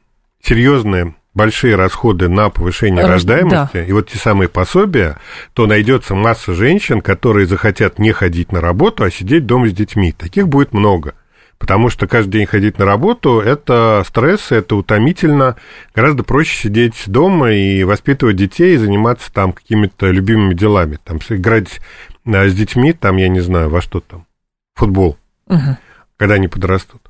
[SPEAKER 2] серьезные большие расходы на повышение Рож... рождаемости, да. и вот те самые пособия, то найдется масса женщин, которые захотят не ходить на работу, а сидеть дома с детьми. Таких будет много. Потому что каждый день ходить на работу – это стресс, это утомительно. Гораздо проще сидеть дома и воспитывать детей, и заниматься там какими-то любимыми делами. Там играть а, с детьми, там, я не знаю, во что там, футбол, угу. когда они подрастут.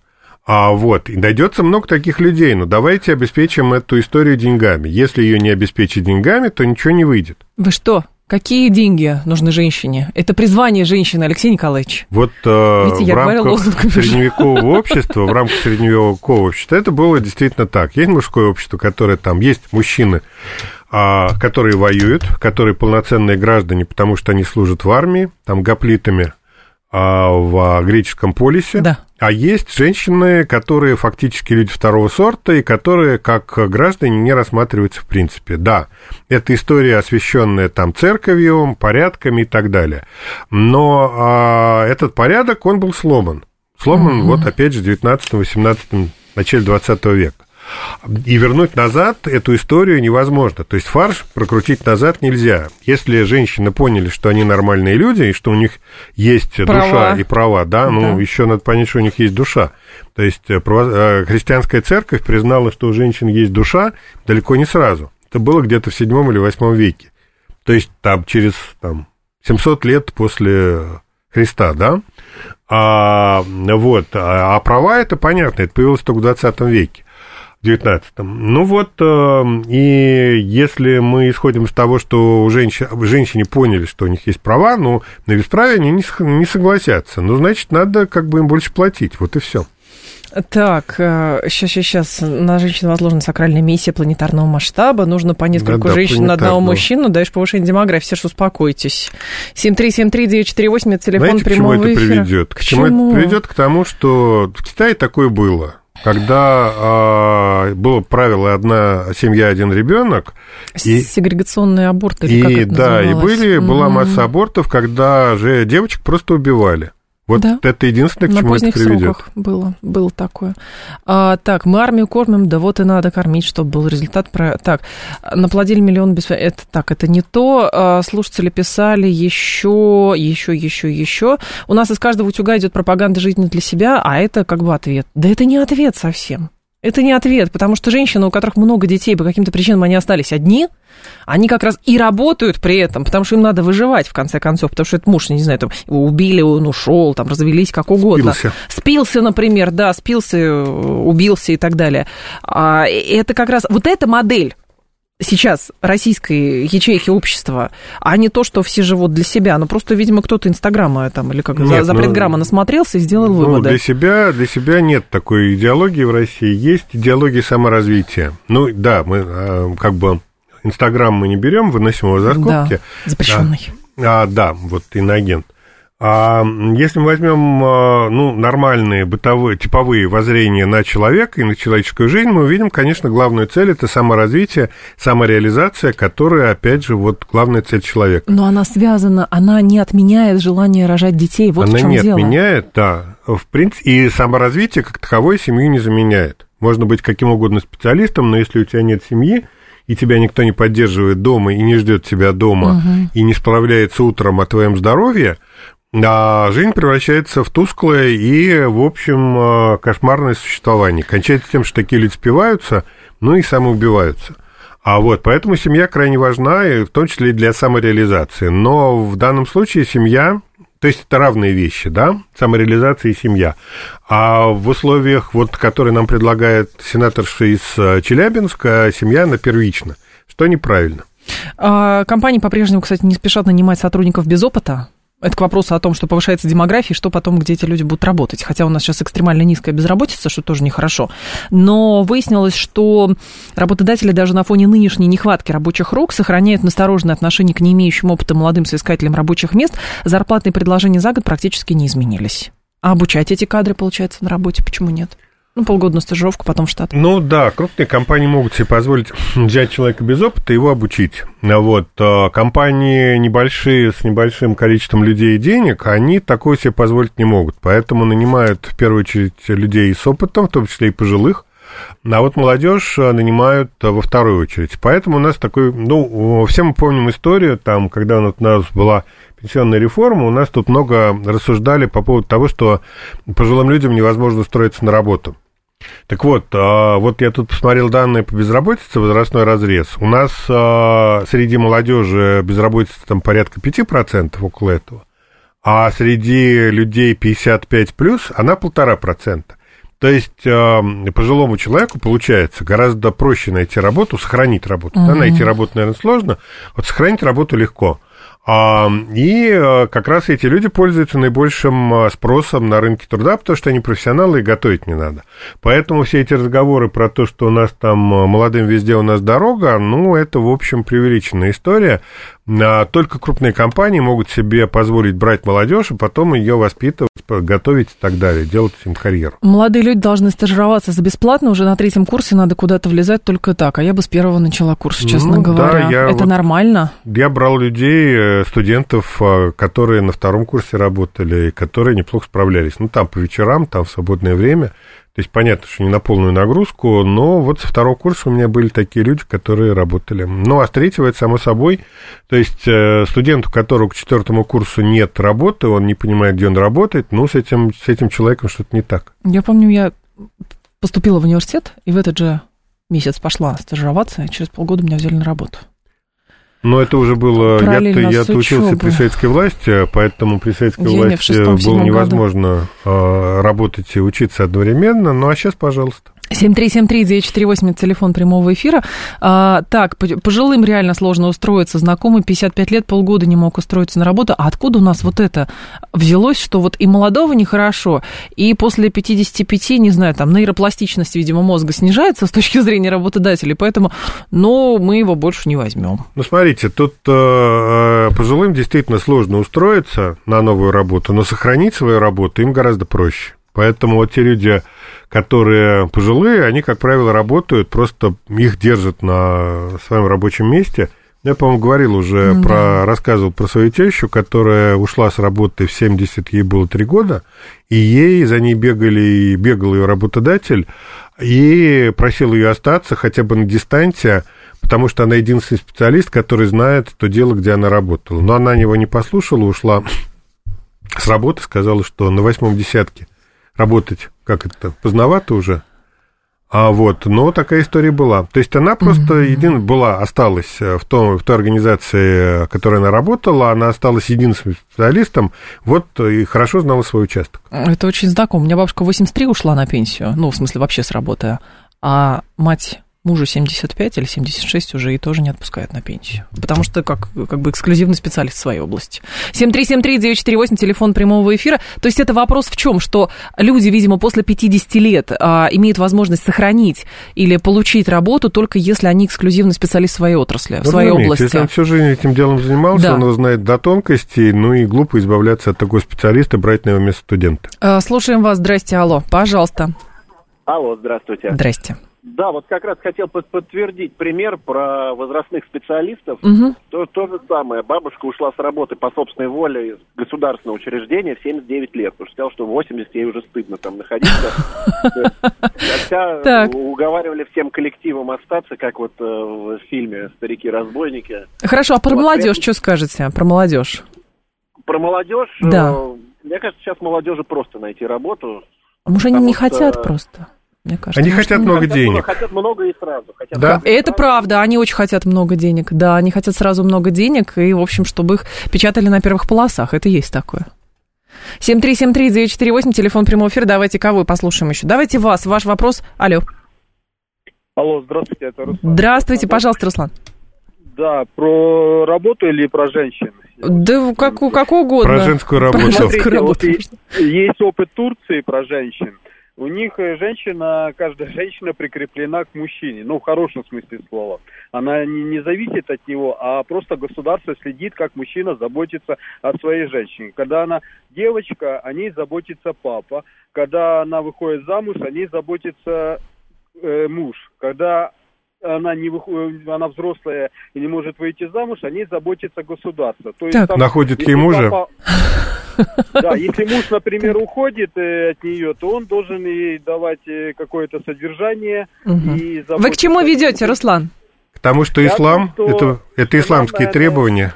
[SPEAKER 2] А вот, и найдется много таких людей, но давайте обеспечим эту историю деньгами. Если ее не обеспечить деньгами, то ничего не выйдет.
[SPEAKER 1] Вы что? Какие деньги нужны женщине? Это призвание женщины, Алексей Николаевич.
[SPEAKER 2] Вот э, Видите, в рамках средневекового (laughs) общества, в рамках средневекового общества, это было действительно так. Есть мужское общество, которое там, есть мужчины, а, которые воюют, которые полноценные граждане, потому что они служат в армии, там гоплитами а, в греческом полисе.
[SPEAKER 1] Да.
[SPEAKER 2] А есть женщины, которые фактически люди второго сорта и которые как граждане не рассматриваются в принципе. Да, это история, освященная там церковью, порядками и так далее. Но а, этот порядок, он был сломан. Сломан, угу. вот опять же, в 19-18, начале 20 века. И вернуть назад эту историю невозможно. То есть фарш прокрутить назад нельзя. Если женщины поняли, что они нормальные люди, и что у них есть права. душа и права, да, ну, да. еще надо понять, что у них есть душа. То есть э, э, христианская церковь признала, что у женщин есть душа далеко не сразу. Это было где-то в седьмом или восьмом веке. То есть там через там, 700 лет после Христа, да? А, вот, а, а права это понятно, это появилось только в 20 веке. 19-м. Ну вот, эм, и если мы исходим из того, что у женщин, женщине поняли, что у них есть права, но на бесправие они не согласятся. Ну, значит, надо как бы им больше платить. Вот и все.
[SPEAKER 1] Так, сейчас, сейчас, сейчас. На женщин возложена сакральная миссия планетарного масштаба. Нужно по несколько да, женщин на одного мужчину. Даешь повышение демографии. Все же успокойтесь. 7373948, это телефон
[SPEAKER 2] Знаете,
[SPEAKER 1] прямого
[SPEAKER 2] к чему это приведет? К, к чему это приведет? К тому, что в Китае такое было когда э, было правило одна семья один ребенок
[SPEAKER 1] и сегрегационные аборты
[SPEAKER 2] и, как это да и были была масса абортов когда же девочек просто убивали вот да. это единственное, к
[SPEAKER 1] На
[SPEAKER 2] чему это приведет.
[SPEAKER 1] было, было такое. А, так, мы армию кормим, да вот и надо кормить, чтобы был результат. Про... Так, наплодили миллион без... Это так, это не то. А, слушатели писали еще, еще, еще, еще. У нас из каждого утюга идет пропаганда жизни для себя, а это как бы ответ. Да это не ответ совсем. Это не ответ, потому что женщины, у которых много детей, по каким-то причинам они остались одни, они как раз и работают при этом, потому что им надо выживать, в конце концов, потому что это муж, не знаю, там, его убили, он ушел, там, развелись, как угодно.
[SPEAKER 2] Спился.
[SPEAKER 1] Спился, например, да, спился, убился и так далее. А, это как раз, вот эта модель сейчас российской ячейки общества, а не то, что все живут для себя. Ну, просто, видимо, кто-то Инстаграма там, или как нет, за, запретграмма ну, насмотрелся и сделал ну, выводы.
[SPEAKER 2] Для себя, для себя нет такой идеологии в России. Есть идеология саморазвития. Ну, да, мы а, как бы Инстаграм мы не берем, выносим его за скобки.
[SPEAKER 1] Да, запрещенный.
[SPEAKER 2] А, а, да, вот иноагент. А если мы возьмем а, ну, нормальные бытовые, типовые воззрения на человека и на человеческую жизнь, мы увидим, конечно, главную цель – это саморазвитие, самореализация, которая, опять же, вот главная цель человека.
[SPEAKER 1] Но она связана, она не отменяет желание рожать детей, вот
[SPEAKER 2] она
[SPEAKER 1] в чем
[SPEAKER 2] не
[SPEAKER 1] дело.
[SPEAKER 2] отменяет, да. В принципе, и саморазвитие как таковое семью не заменяет. Можно быть каким угодно специалистом, но если у тебя нет семьи, и тебя никто не поддерживает дома и не ждет тебя дома, угу. и не справляется утром о твоем здоровье – а жизнь превращается в тусклое и, в общем, а, кошмарное существование. Кончается тем, что такие люди спиваются, ну и самоубиваются. А вот, поэтому семья крайне важна, и в том числе и для самореализации. Но в данном случае семья, то есть это равные вещи, да, самореализация и семья. А в условиях, вот, которые нам предлагает сенаторша из а, Челябинска, семья, она первична, что неправильно.
[SPEAKER 1] А, компании по-прежнему, кстати, не спешат нанимать сотрудников без опыта. Это к вопросу о том, что повышается демография, что потом, где эти люди будут работать. Хотя у нас сейчас экстремально низкая безработица, что тоже нехорошо. Но выяснилось, что работодатели даже на фоне нынешней нехватки рабочих рук сохраняют настороженное отношение к не имеющим опыта молодым соискателям рабочих мест. Зарплатные предложения за год практически не изменились. А обучать эти кадры, получается, на работе почему нет? Ну, полгода на стажировку, потом в штат.
[SPEAKER 2] Ну да, крупные компании могут себе позволить (clears throat) взять человека без опыта и его обучить. Вот. А компании небольшие, с небольшим количеством людей и денег, они такое себе позволить не могут. Поэтому нанимают в первую очередь людей с опытом, в том числе и пожилых. А вот молодежь нанимают во вторую очередь. Поэтому у нас такой, ну, все мы помним историю, там, когда у нас была пенсионная реформа, у нас тут много рассуждали по поводу того, что пожилым людям невозможно устроиться на работу. Так вот, а, вот я тут посмотрел данные по безработице, возрастной разрез. У нас а, среди молодежи безработица там порядка 5%, около этого, а среди людей 55 плюс она полтора процента. То есть а, пожилому человеку получается гораздо проще найти работу, сохранить работу. Mm-hmm. Да, найти работу, наверное, сложно, вот сохранить работу легко. А, и э, как раз эти люди пользуются наибольшим э, спросом на рынке труда, потому что они профессионалы и готовить не надо. Поэтому все эти разговоры про то, что у нас там э, молодым везде у нас дорога, ну, это, в общем, преувеличенная история. А только крупные компании могут себе позволить брать молодежь, и потом ее воспитывать, готовить и так далее, делать им карьеру.
[SPEAKER 1] Молодые люди должны стажироваться за бесплатно, уже на третьем курсе надо куда-то влезать только так. А я бы с первого начала курс, честно ну, говоря. Да, я Это вот, нормально?
[SPEAKER 2] Я брал людей, студентов, э, которые на втором курсе работали, которые неплохо справлялись. Ну, там по вечерам, там в свободное время – то есть понятно, что не на полную нагрузку, но вот со второго курса у меня были такие люди, которые работали. Ну, а с третьего это само собой. То есть э, студент, у которого к четвертому курсу нет работы, он не понимает, где он работает, ну, с этим, с этим человеком что-то не так.
[SPEAKER 1] Я помню, я поступила в университет, и в этот же месяц пошла стажироваться, и через полгода меня взяли на работу.
[SPEAKER 2] Но это уже было... Я-то, я учился при советской власти, поэтому при советской я власти было невозможно году. работать и учиться одновременно. Ну, а сейчас, пожалуйста.
[SPEAKER 1] 7373948, телефон прямого эфира. А, так, пожилым реально сложно устроиться. Знакомый 55 лет, полгода не мог устроиться на работу. А откуда у нас вот это взялось, что вот и молодого нехорошо, и после 55, не знаю, там нейропластичность, видимо, мозга снижается с точки зрения работодателей, поэтому, но мы его больше не возьмем.
[SPEAKER 2] Ну, смотрите, тут э, э, пожилым действительно сложно устроиться на новую работу, но сохранить свою работу им гораздо проще. Поэтому вот те люди, которые пожилые, они, как правило, работают, просто их держат на своем рабочем месте. Я, по-моему, говорил уже, да. про, рассказывал про свою тещу, которая ушла с работы в 70, ей было 3 года, и ей за ней бегали, бегал ее работодатель, и просил ее остаться хотя бы на дистанции, потому что она единственный специалист, который знает то дело, где она работала. Но она его не послушала, ушла с работы, сказала, что на восьмом десятке работать, как это, поздновато уже. А вот, но такая история была. То есть она просто mm-hmm. един, была, осталась э, в, том, в той организации, в которой она работала, она осталась единственным специалистом, вот и хорошо знала свой участок.
[SPEAKER 1] Это очень знакомо. У меня бабушка 83 ушла на пенсию, ну, в смысле, вообще с работы, а мать мужу 75 или 76 уже и тоже не отпускают на пенсию. Потому что как, как бы эксклюзивный специалист в своей области. 7373948, телефон прямого эфира. То есть это вопрос в чем? Что люди, видимо, после 50 лет а, имеют возможность сохранить или получить работу только если они эксклюзивный специалист в своей отрасли, в ну, своей
[SPEAKER 2] заметьте,
[SPEAKER 1] области.
[SPEAKER 2] Если он всю жизнь этим делом занимался, да. он его знает до тонкостей, ну и глупо избавляться от такого специалиста, брать на его место студента.
[SPEAKER 1] А, слушаем вас. Здрасте, алло. Пожалуйста.
[SPEAKER 4] Алло, здравствуйте.
[SPEAKER 1] Здрасте.
[SPEAKER 4] Да, вот как раз хотел подтвердить пример про возрастных специалистов. Угу. То, то же самое. Бабушка ушла с работы по собственной воле из государственного учреждения в 79 лет. Потому что сказал, что в 80 ей уже стыдно там находиться. (laughs) Хотя уговаривали всем коллективом остаться, как вот э, в фильме «Старики-разбойники».
[SPEAKER 1] Хорошо, а про молодежь что скажете? Про молодежь?
[SPEAKER 4] Про молодежь?
[SPEAKER 1] Да.
[SPEAKER 4] Э, мне кажется, сейчас молодежи просто найти работу.
[SPEAKER 1] А может, они не хотят просто? Мне кажется,
[SPEAKER 2] они хотят много
[SPEAKER 4] хотят
[SPEAKER 2] денег.
[SPEAKER 4] Много, хотят много и сразу.
[SPEAKER 1] Хотят да? Много это сразу. правда, они очень хотят много денег. Да, они хотят сразу много денег, и, в общем, чтобы их печатали на первых полосах. Это есть такое. 7373948, телефон прямого эфира. Давайте кого послушаем еще. Давайте вас, ваш вопрос. Алло.
[SPEAKER 5] Алло, здравствуйте, это
[SPEAKER 1] Руслан. Здравствуйте, пожалуйста, Руслан.
[SPEAKER 5] Да, про работу или про женщин?
[SPEAKER 1] Да как, как угодно.
[SPEAKER 2] Про женскую работу. Про женскую работу.
[SPEAKER 5] Вот есть опыт Турции про женщин у них э, женщина, каждая (laughs) женщина прикреплена к мужчине, ну, в хорошем смысле слова. Она не, не зависит от него, а просто государство следит, как мужчина заботится о своей женщине. Когда она девочка, о ней заботится папа. Когда она выходит замуж, о ней заботится э, муж. Когда она не выходит, она взрослая и не может выйти замуж, о ней заботится государство.
[SPEAKER 2] То есть, так. там, Находит ей мужа? Папа, (laughs)
[SPEAKER 5] да, если муж, например, уходит э, от нее, то он должен ей давать э, какое-то содержание. И
[SPEAKER 1] Вы к чему ведете, Руслан?
[SPEAKER 2] К тому, что ислам, это, это исламские требования.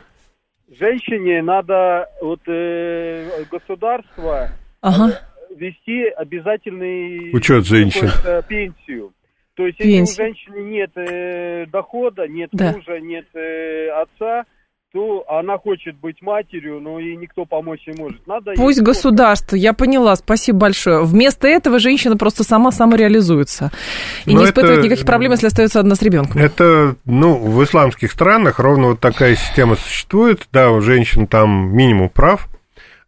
[SPEAKER 5] Женщине надо вот э, государство ага. вести обязательный
[SPEAKER 2] учет женщин
[SPEAKER 5] пенсию. То есть, если Пенсия. у женщины нет э, дохода, нет да. мужа, нет э, отца, то она хочет быть матерью, но ей никто помочь не может. Надо
[SPEAKER 1] Пусть государство, я поняла, спасибо большое. Вместо этого женщина просто сама самореализуется и но не испытывает никаких проблем, если остается одна с ребенком.
[SPEAKER 2] Это, ну, в исламских странах ровно вот такая система существует, да, у женщин там минимум прав,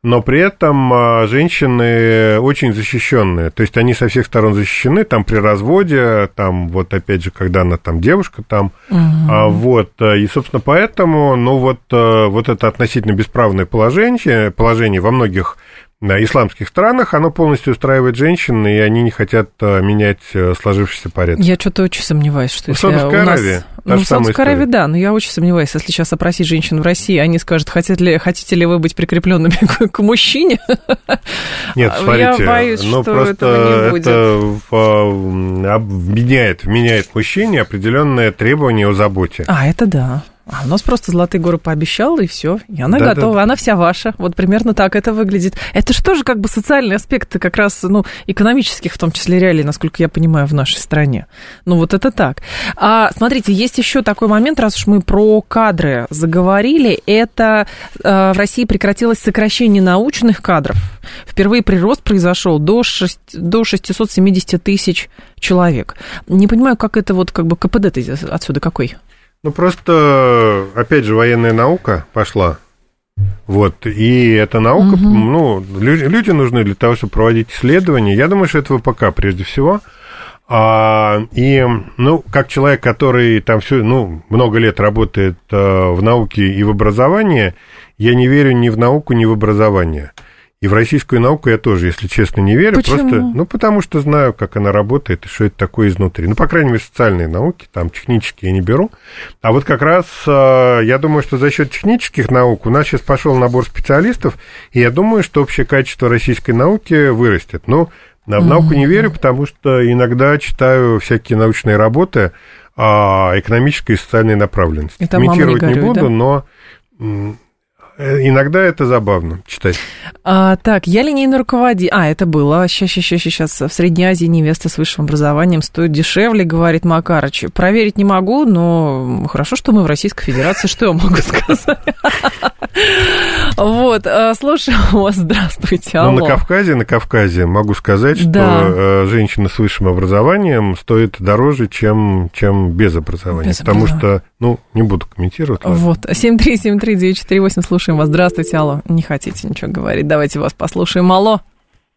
[SPEAKER 2] но при этом а, женщины очень защищенные. То есть они со всех сторон защищены, там при разводе, там вот опять же, когда она там девушка там, угу. а, вот, и, собственно, поэтому, ну вот, а, вот это относительно бесправное положение, положение во многих на исламских странах, оно полностью устраивает женщин, и они не хотят а, менять э, сложившийся порядок.
[SPEAKER 1] Я что-то очень сомневаюсь, что
[SPEAKER 2] если Саудовской
[SPEAKER 1] у нас...
[SPEAKER 2] Аравии.
[SPEAKER 1] Ну, в Саудовской Аравии, да, но я очень сомневаюсь, если сейчас опросить женщин в России, они скажут, хотят ли, хотите ли вы быть прикрепленными (laughs) к, к мужчине?
[SPEAKER 2] Нет, смотрите,
[SPEAKER 1] я боюсь,
[SPEAKER 2] ну,
[SPEAKER 1] что
[SPEAKER 2] просто
[SPEAKER 1] этого не будет.
[SPEAKER 2] это вменяет, вменяет мужчине определенные требования о заботе.
[SPEAKER 1] А, это да. А у нас просто Золотые горы пообещал, и все. И она да, готова, да. она вся ваша. Вот примерно так это выглядит. Это же тоже как бы социальные аспекты, как раз, ну, экономических, в том числе реалий, насколько я понимаю, в нашей стране. Ну, вот это так. А, смотрите, есть еще такой момент, раз уж мы про кадры заговорили, это э, в России прекратилось сокращение научных кадров. Впервые прирост произошел до, 6, до 670 тысяч человек. Не понимаю, как это вот, как бы КПД отсюда какой?
[SPEAKER 2] Ну, просто, опять же, военная наука пошла. Вот, и эта наука, угу. ну, люди, люди нужны для того, чтобы проводить исследования. Я думаю, что это ВПК прежде всего. А, и, ну, как человек, который там все, ну, много лет работает а, в науке и в образовании, я не верю ни в науку, ни в образование. И в российскую науку я тоже, если честно, не верю.
[SPEAKER 1] Почему?
[SPEAKER 2] Просто, ну, потому что знаю, как она работает и что это такое изнутри. Ну, по крайней мере, социальные науки, там, технические я не беру. А вот как раз а, я думаю, что за счет технических наук у нас сейчас пошел набор специалистов, и я думаю, что общее качество российской науки вырастет. Но в науку не верю, потому что иногда читаю всякие научные работы а, экономической и социальной направленности.
[SPEAKER 1] Комментировать
[SPEAKER 2] не, не буду,
[SPEAKER 1] да?
[SPEAKER 2] но Э, иногда это забавно читать.
[SPEAKER 1] А, так, я линейный руководитель. А, это было. Сейчас, сейчас, сейчас. В Средней Азии невеста с высшим образованием стоит дешевле, говорит Макарыч. Проверить не могу, но хорошо, что мы в Российской Федерации. Что я могу (laughs) сказать? Вот, а, слушаю вас. Здравствуйте.
[SPEAKER 2] Ну, на Кавказе, на Кавказе могу сказать, что э, женщина с высшим образованием стоит дороже, чем, чем без образования. Потому что, ну, не буду комментировать.
[SPEAKER 1] Вот. 7373948, слушаем вас. Здравствуйте, алло. Не хотите ничего говорить, давайте вас послушаем. Алло.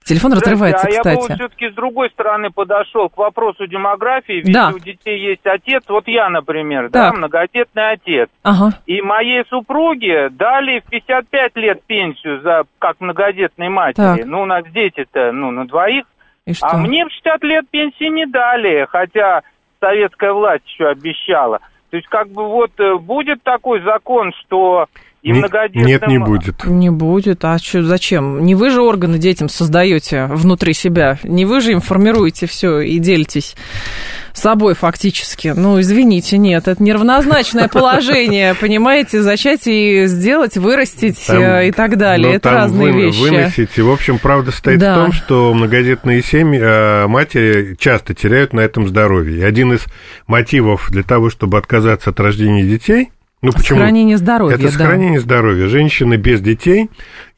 [SPEAKER 1] Телефон разрывается,
[SPEAKER 6] а
[SPEAKER 1] кстати.
[SPEAKER 6] я бы все-таки с другой стороны подошел к вопросу демографии. Ведь
[SPEAKER 1] да.
[SPEAKER 6] у детей есть отец, вот я, например, так. да, многодетный отец.
[SPEAKER 1] Ага.
[SPEAKER 6] И моей супруге дали в 55 лет пенсию за как многодетной матери. Так. Ну, у нас дети-то, ну, на двоих.
[SPEAKER 1] И что?
[SPEAKER 6] А мне в 60 лет пенсии не дали, хотя советская власть еще обещала. То есть, как бы вот э, будет такой закон, что и
[SPEAKER 2] не, многодетным... Нет, не будет.
[SPEAKER 1] Не будет. А что, зачем? Не вы же органы детям создаете внутри себя. Не вы же им формируете все и делитесь собой фактически. Ну, извините, нет, это неравнозначное (laughs) положение, понимаете, зачать и сделать, вырастить там, э, и так далее. Ну, это разные вы, вещи.
[SPEAKER 2] Выносить. И, в общем, правда стоит да. в том, что многодетные семьи, э, матери часто теряют на этом здоровье. И один из мотивов для того, чтобы отказаться от рождения детей – ну, почему?
[SPEAKER 1] Сохранение здоровья,
[SPEAKER 2] Это сохранение да. здоровья. Женщины без детей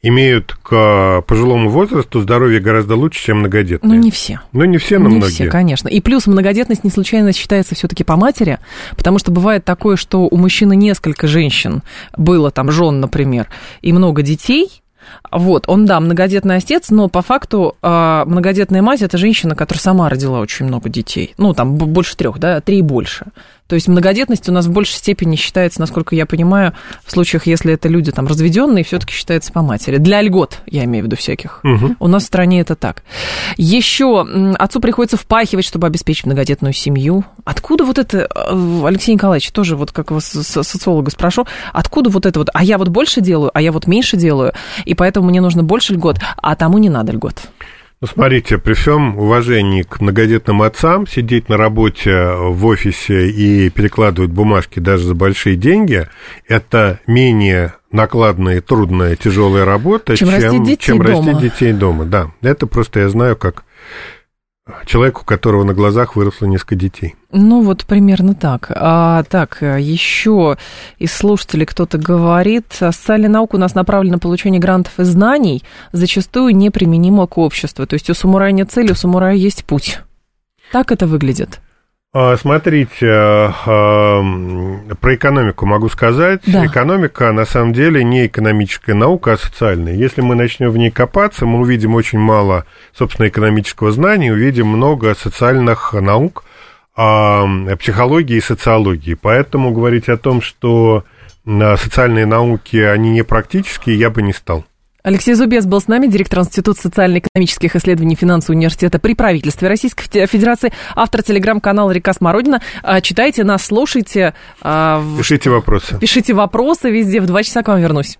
[SPEAKER 2] имеют к пожилому возрасту здоровье гораздо лучше, чем многодетные.
[SPEAKER 1] Ну, не все.
[SPEAKER 2] Ну, не все, но
[SPEAKER 1] не
[SPEAKER 2] многие.
[SPEAKER 1] все, конечно. И плюс многодетность не случайно считается все таки по матери, потому что бывает такое, что у мужчины несколько женщин было, там, жен, например, и много детей, вот, он, да, многодетный отец, но по факту э, многодетная мать – это женщина, которая сама родила очень много детей. Ну, там, больше трех, да, три и больше. То есть многодетность у нас в большей степени считается, насколько я понимаю, в случаях, если это люди там разведенные, все-таки считается по матери. Для льгот, я имею в виду всяких. Угу. У нас в стране это так. Еще отцу приходится впахивать, чтобы обеспечить многодетную семью. Откуда вот это, э, Алексей Николаевич, тоже вот как вас социолога спрошу, откуда вот это вот, а я вот больше делаю, а я вот меньше делаю, и поэтому мне нужно больше льгот, а тому не надо льгот?
[SPEAKER 2] Ну, смотрите, при всем уважении к многодетным отцам, сидеть на работе в офисе и перекладывать бумажки даже за большие деньги, это менее накладная, трудная, тяжелая работа,
[SPEAKER 1] чем, чем, растить, детей
[SPEAKER 2] чем
[SPEAKER 1] дома.
[SPEAKER 2] растить детей дома. Да, это просто я знаю как человеку, у которого на глазах выросло несколько детей.
[SPEAKER 1] Ну, вот примерно так. А, так, еще из слушателей кто-то говорит, социальная наука у нас направлена на получение грантов и знаний, зачастую неприменима к обществу. То есть у самурая нет цели, у самурая есть путь. Так это выглядит?
[SPEAKER 2] А, смотрите, а, а, про экономику могу сказать. Да. Экономика на самом деле не экономическая наука, а социальная. Если мы начнем в ней копаться, мы увидим очень мало, собственно, экономического знания, увидим много социальных наук, психологии и социологии. Поэтому говорить о том, что социальные науки, они не практические, я бы не стал.
[SPEAKER 1] Алексей Зубец был с нами, директор Института социально-экономических исследований финансового университета при правительстве Российской Федерации, автор телеграм-канала «Река Смородина». А, читайте нас, слушайте.
[SPEAKER 2] А, пишите вопросы.
[SPEAKER 1] Пишите вопросы везде. В два часа к вам вернусь.